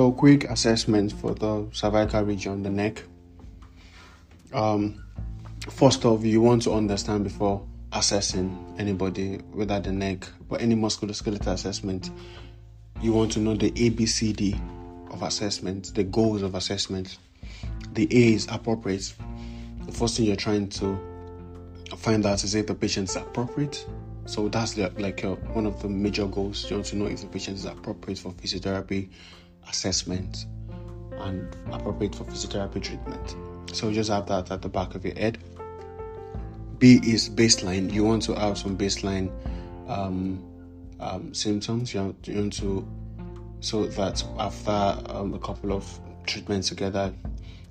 So, quick assessment for the cervical region, the neck. Um, first off, you want to understand before assessing anybody, whether the neck or any musculoskeletal assessment, you want to know the ABCD of assessment, the goals of assessment. The A is appropriate. The first thing you're trying to find out is if the patient is appropriate. So that's like uh, one of the major goals. You want to know if the patient is appropriate for physiotherapy assessment and appropriate for physiotherapy treatment. So just have that at the back of your head. B is baseline. You want to have some baseline um, um, symptoms. You want, you want, to so that after um, a couple of treatments together,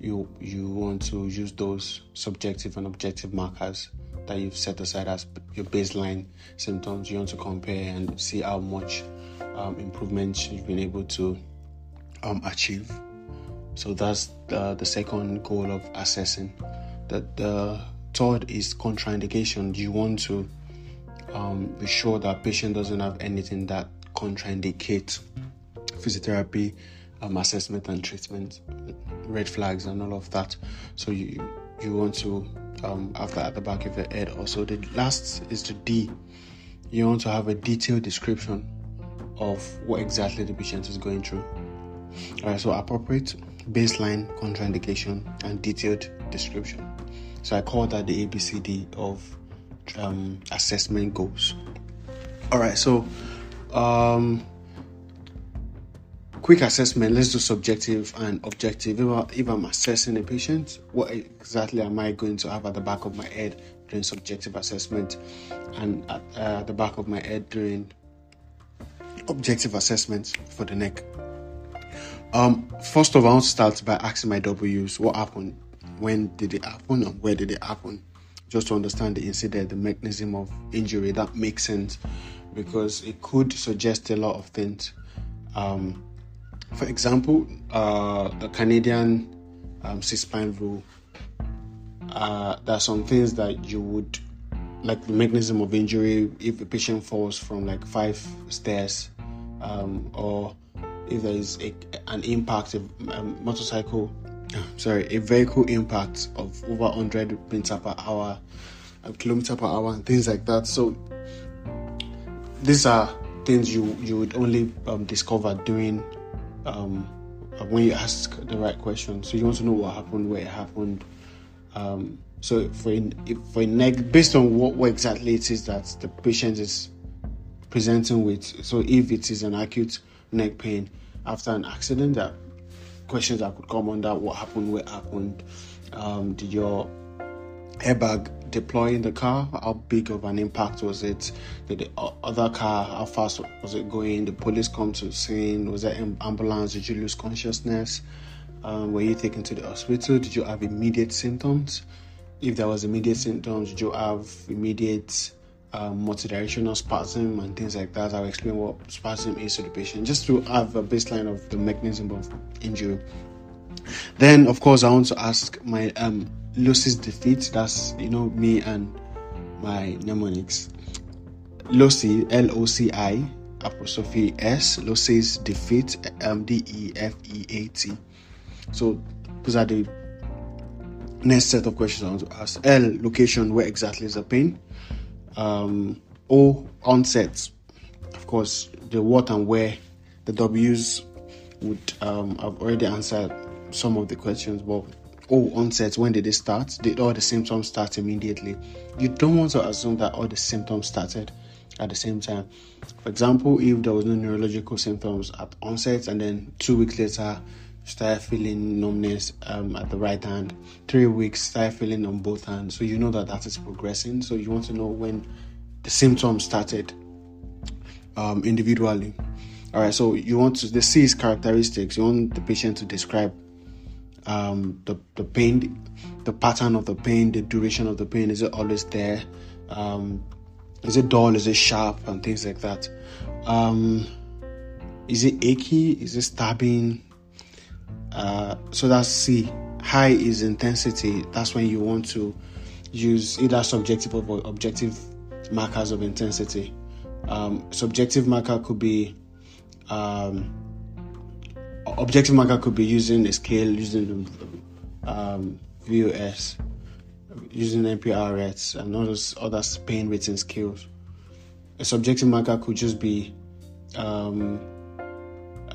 you you want to use those subjective and objective markers that you've set aside as your baseline symptoms. You want to compare and see how much um, improvement you've been able to um, achieve. So that's the, the second goal of assessing. That the third is contraindication. You want to um, be sure that patient doesn't have anything that contraindicates physiotherapy um, assessment and treatment, red flags and all of that. So you you want to um, have that at the back of your head. Also, the last is the D. You want to have a detailed description of what exactly the patient is going through. All right, so appropriate baseline contraindication and detailed description. So I call that the ABCD of um, assessment goals. All right, so um, quick assessment. Let's do subjective and objective. If, I, if I'm assessing a patient, what exactly am I going to have at the back of my head during subjective assessment, and at uh, the back of my head during objective assessment for the neck? Um, first of all, I want to start by asking my W's what happened, when did it happen, and where did it happen, just to understand the incident, the mechanism of injury. That makes sense because it could suggest a lot of things. Um, for example, uh, the Canadian um, C-spine rule. Uh, there are some things that you would like the mechanism of injury if a patient falls from like five stairs um, or if there is a, an impact of a motorcycle, sorry, a vehicle impact of over 100 meter per hour, a kilometer per hour, and things like that. So these are things you you would only um, discover during um, when you ask the right question. So you want to know what happened, where it happened. Um, so for a, for a neck, based on what, what exactly it is that the patient is presenting with. So if it is an acute neck pain, after an accident that questions that could come under what happened, where happened, um, did your airbag deploy in the car? How big of an impact was it? Did the other car, how fast was it going? The police come to scene? Was there an ambulance? Did you lose consciousness? Um, were you taken to the hospital? Did you have immediate symptoms? If there was immediate symptoms, did you have immediate um, multidirectional spasm and things like that. I'll explain what spasm is to the patient just to have a baseline of the mechanism of injury. Then, of course, I want to ask my um, defeat. That's you know me and my mnemonics. Loci, L O C I apostrophe S. Locis defeat, M D E F E A T. So those are the next set of questions I want to ask. L location, where exactly is the pain? Um, O onset. Of course, the what and where, the W's would um, have already answered some of the questions, but O onset, when did it start? Did all the symptoms start immediately? You don't want to assume that all the symptoms started at the same time. For example, if there was no neurological symptoms at onset and then two weeks later start feeling numbness um, at the right hand. Three weeks, start feeling on both hands. So you know that that is progressing. So you want to know when the symptoms started um, individually. All right. So you want to the C characteristics. You want the patient to describe um, the the pain, the pattern of the pain, the duration of the pain. Is it always there? Um, is it dull? Is it sharp? And things like that. Um, is it achy? Is it stabbing? Uh, so that's C. High is intensity. That's when you want to use either subjective or objective markers of intensity. Um, subjective marker could be um, objective marker could be using a scale, using um, VAS, using NPRS, and all those other pain rating scales. A subjective marker could just be um,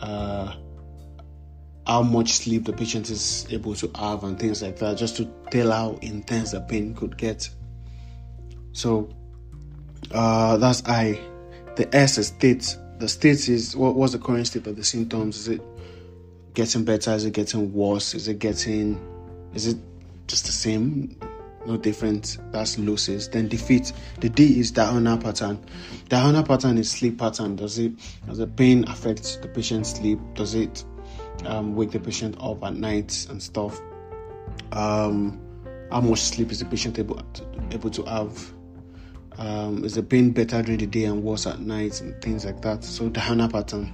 uh, how much sleep the patient is able to have and things like that, just to tell how intense the pain could get. So uh, that's I. The S is state. The state is what was the current state of the symptoms? Is it getting better? Is it getting worse? Is it getting is it just the same? No different. That's losses. Then defeat. The D is diurnal pattern. Diurnal pattern is sleep pattern. Does it does the pain affect the patient's sleep? Does it um, wake the patient up at night and stuff? Um, how much sleep is the patient able to, able to have? Um, is the pain better during the day and worse at night and things like that? So diurnal pattern,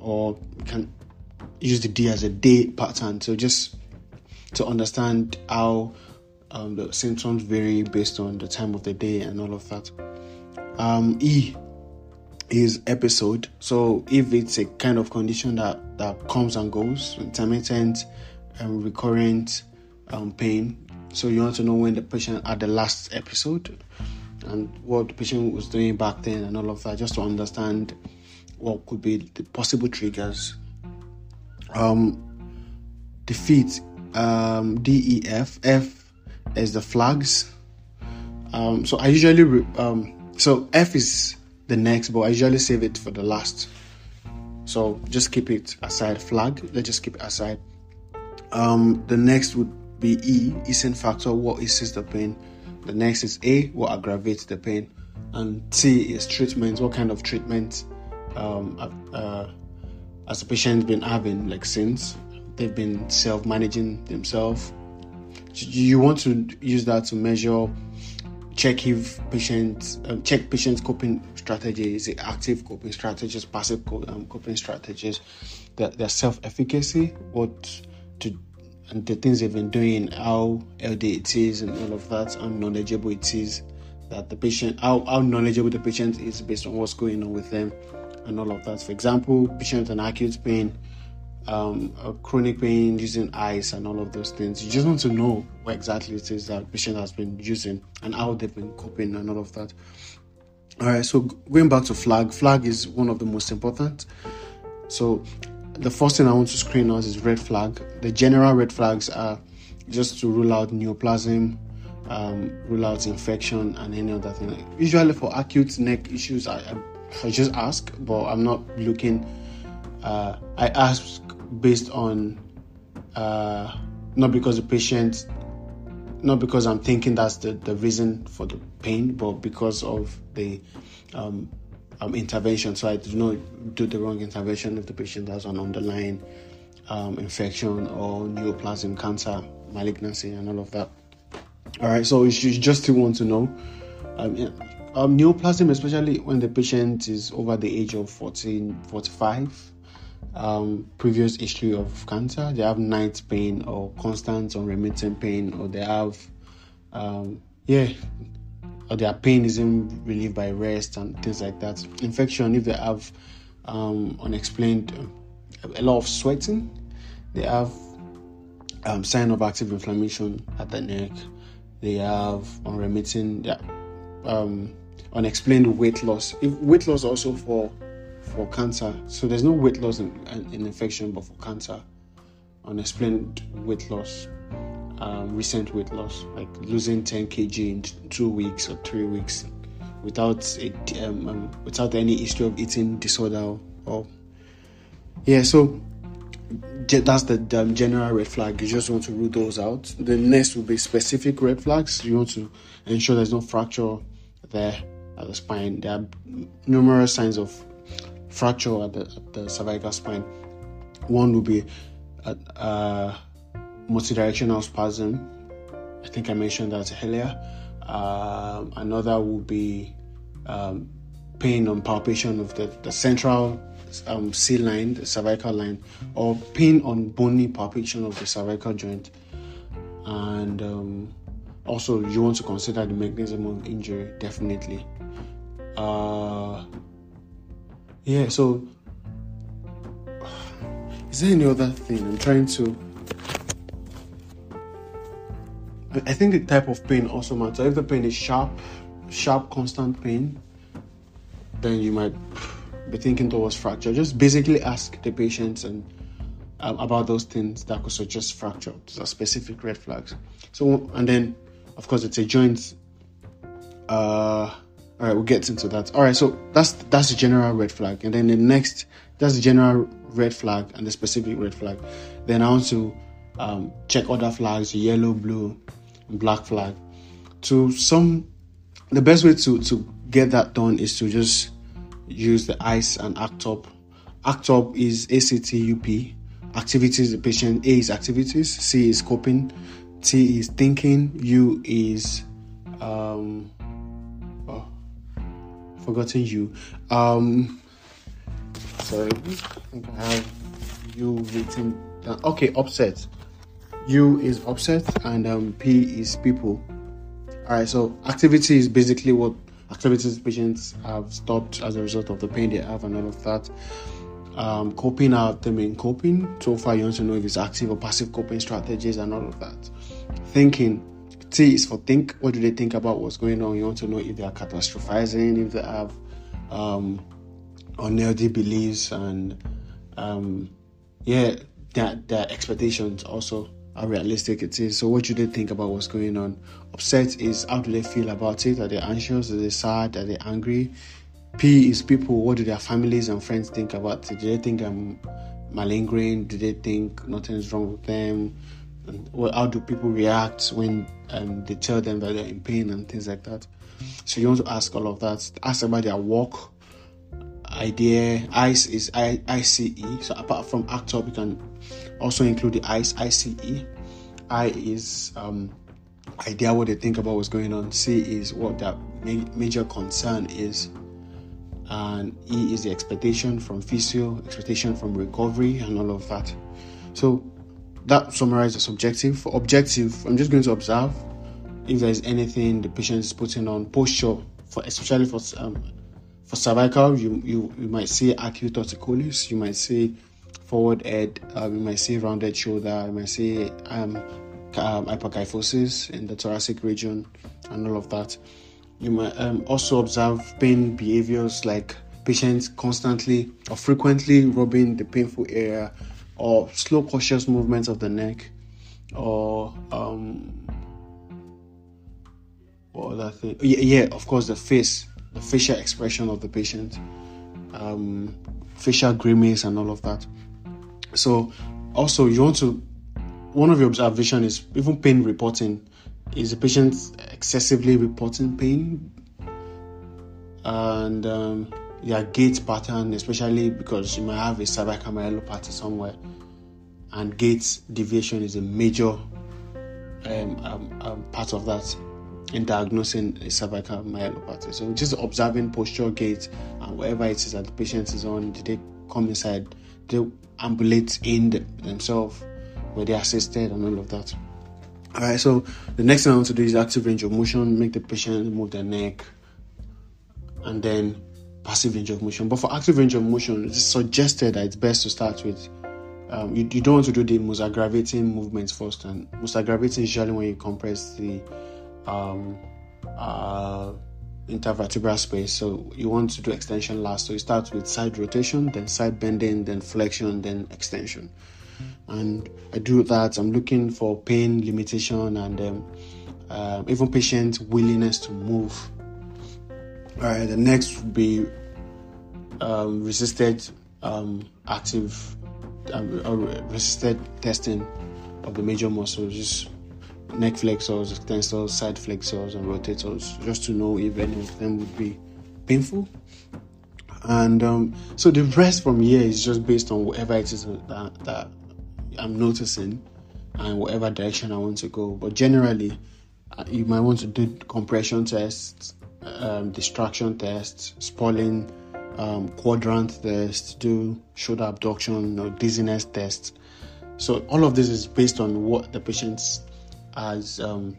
or you can use the D as a day pattern. So just to understand how um, the symptoms vary based on the time of the day and all of that. Um, e is episode. So if it's a kind of condition that that comes and goes, intermittent and recurrent um, pain. So you want to know when the patient had the last episode and what the patient was doing back then and all of that, just to understand what could be the possible triggers. Um, defeat um, D E F F is the flags. Um, so I usually re- um, so F is the next, but I usually save it for the last. So just keep it aside. Flag, let's just keep it aside. Um, the next would be E, easing factor, what eases the pain. The next is A, what aggravates the pain. And T is treatment, what kind of treatment um, uh, has patient been having, like since they've been self-managing themselves. You want to use that to measure, check if patients, um, check patients' coping strategies, active coping strategies, passive um, coping strategies, their, their self-efficacy, what to and the things they've been doing, how healthy it is, and all of that, how knowledgeable it is that the patient, how, how knowledgeable the patient is based on what's going on with them, and all of that. For example, patient and acute pain um, chronic pain, using ice, and all of those things. You just want to know what exactly it is that patient has been using and how they've been coping and all of that. All right, so going back to flag, flag is one of the most important. So the first thing I want to screen us is red flag. The general red flags are just to rule out neoplasm, um, rule out infection, and any other thing. Usually for acute neck issues, I, I, I just ask, but I'm not looking. Uh, I ask based on uh, not because the patient, not because I'm thinking that's the, the reason for the pain, but because of the um, um, intervention. So I do not do the wrong intervention if the patient has an underlying um, infection or neoplasm, cancer, malignancy, and all of that. All right, so you just still want to know. Um, um, neoplasm, especially when the patient is over the age of 14, 45, um, previous history of cancer. They have night pain or constant or unremitting pain, or they have, um, yeah, or their pain isn't relieved by rest and things like that. Infection, if they have um, unexplained, a lot of sweating, they have um, sign of active inflammation at the neck. They have unremitting, yeah, um, unexplained weight loss. If weight loss also for for cancer. So there's no weight loss in, in infection, but for cancer, unexplained weight loss, um, recent weight loss, like losing 10 kg in two weeks or three weeks, without um, um, without any history of eating disorder or, or yeah. So that's the um, general red flag. You just want to rule those out. The next will be specific red flags. You want to ensure there's no fracture there at the spine. There are numerous signs of fracture at the, at the cervical spine. One would be a, a multidirectional spasm. I think I mentioned that earlier. Um, another would be um, pain on palpation of the, the central um, C line, the cervical line, or pain on bony palpation of the cervical joint. And um, also, you want to consider the mechanism of injury, definitely. Uh, yeah, so is there any other thing I'm trying to? I think the type of pain also matters. If the pain is sharp, sharp, constant pain, then you might be thinking towards fracture. Just basically ask the patients and um, about those things that could suggest fracture. Those are specific red flags. So, and then, of course, it's a joint. Uh, all right, we'll get into that. All right, so that's that's the general red flag, and then the next that's the general red flag and the specific red flag. Then I want to um, check other flags: yellow, blue, black flag. To some, the best way to to get that done is to just use the ICE and ACTUP. ACTUP is ACTUP. Activities, the patient A is activities, C is coping, T is thinking, U is um forgotten you. Um sorry, I have U written down. Okay, upset. U is upset and um, P is people. Alright, so activity is basically what activities patients have stopped as a result of the pain they have and all of that. Um, coping out the main coping. So far, you want to know if it's active or passive coping strategies and all of that. Thinking. T is for think. What do they think about what's going on? You want to know if they are catastrophizing, if they have um, unhealthy beliefs, and um, yeah, their, their expectations also how realistic it is. So, what do they think about what's going on? Upset is how do they feel about it? Are they anxious? Are they sad? Are they angry? P is people. What do their families and friends think about it? Do they think I'm malingering? Do they think nothing's wrong with them? And how do people react when um, they tell them that they're in pain and things like that? So, you want to ask all of that. Ask about their work idea. ICE is I, ICE. So apart from ACTUP, you can also include the ICE, ICE. I is um, idea what they think about what's going on. C is what their ma- major concern is. And E is the expectation from physio, expectation from recovery, and all of that. So that summarizes subjective. For objective, I'm just going to observe if there's anything the patient is putting on posture, for especially for um, for cervical, you, you, you might see acute torticollis, you might see forward head, um, you might see rounded shoulder, you might see um, um, hyperkyphosis in the thoracic region, and all of that. You might um, also observe pain behaviors like patients constantly or frequently rubbing the painful area, or slow, cautious movements of the neck, or um, what other thing? Yeah, yeah, of course, the face the facial expression of the patient, um, facial grimace, and all of that. So, also, you want to, one of your observation is even pain reporting. Is the patient excessively reporting pain? And um, their gait pattern, especially because you might have a cervical myelopathy somewhere, and gait deviation is a major um, um, um part of that in diagnosing a cervical myelopathy. So just observing posture, gait, and whatever it is that the patient is on, did they come inside, they ambulate in themselves, were they assisted, and all of that. All right. So the next thing I want to do is active range of motion, make the patient move their neck, and then passive range of motion. But for active range of motion, it's suggested that it's best to start with. Um, you, you don't want to do the most aggravating movements first, and most aggravating is usually when you compress the um, uh, intervertebral space. So you want to do extension last. So you start with side rotation, then side bending, then flexion, then extension. And I do that. I'm looking for pain limitation and um, uh, even patient willingness to move. All right. The next would be um, resisted um, active um, resisted testing of the major muscles. Just neck flexors, extensors, side flexors, and rotators, just to know if any of them would be painful. And um, so the rest from here is just based on whatever it is that, that I'm noticing and whatever direction I want to go. But generally, uh, you might want to do compression tests, um, distraction tests, Spurling, um, quadrant tests, do shoulder abduction or dizziness tests. So all of this is based on what the patient as um,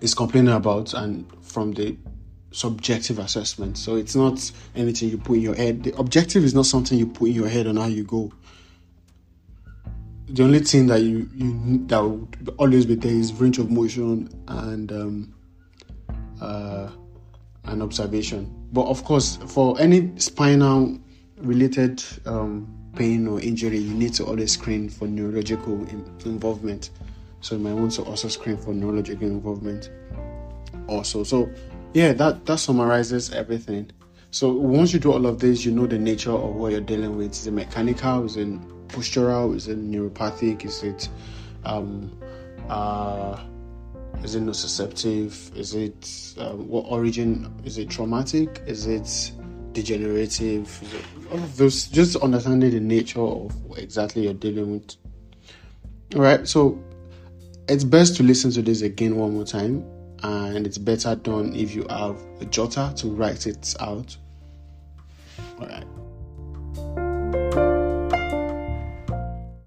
is complaining about and from the subjective assessment. So it's not anything you put in your head. The objective is not something you put in your head on how you go. the only thing that you you that would always be there is range of motion and um, uh, an observation. But of course, for any spinal related um, pain or injury, you need to always screen for neurological in- involvement. So you might want to also screen for neurological involvement. Also, so yeah, that that summarizes everything. So once you do all of this, you know the nature of what you're dealing with. Is it mechanical? Is it postural? Is it neuropathic? Is it um, uh, is it nociceptive? Is it um, what origin? Is it traumatic? Is it degenerative? Is it, all of those. Just understanding the nature of what exactly you're dealing with. All right. So it's best to listen to this again one more time, and it's better done if you have a jotter to write it out. All right.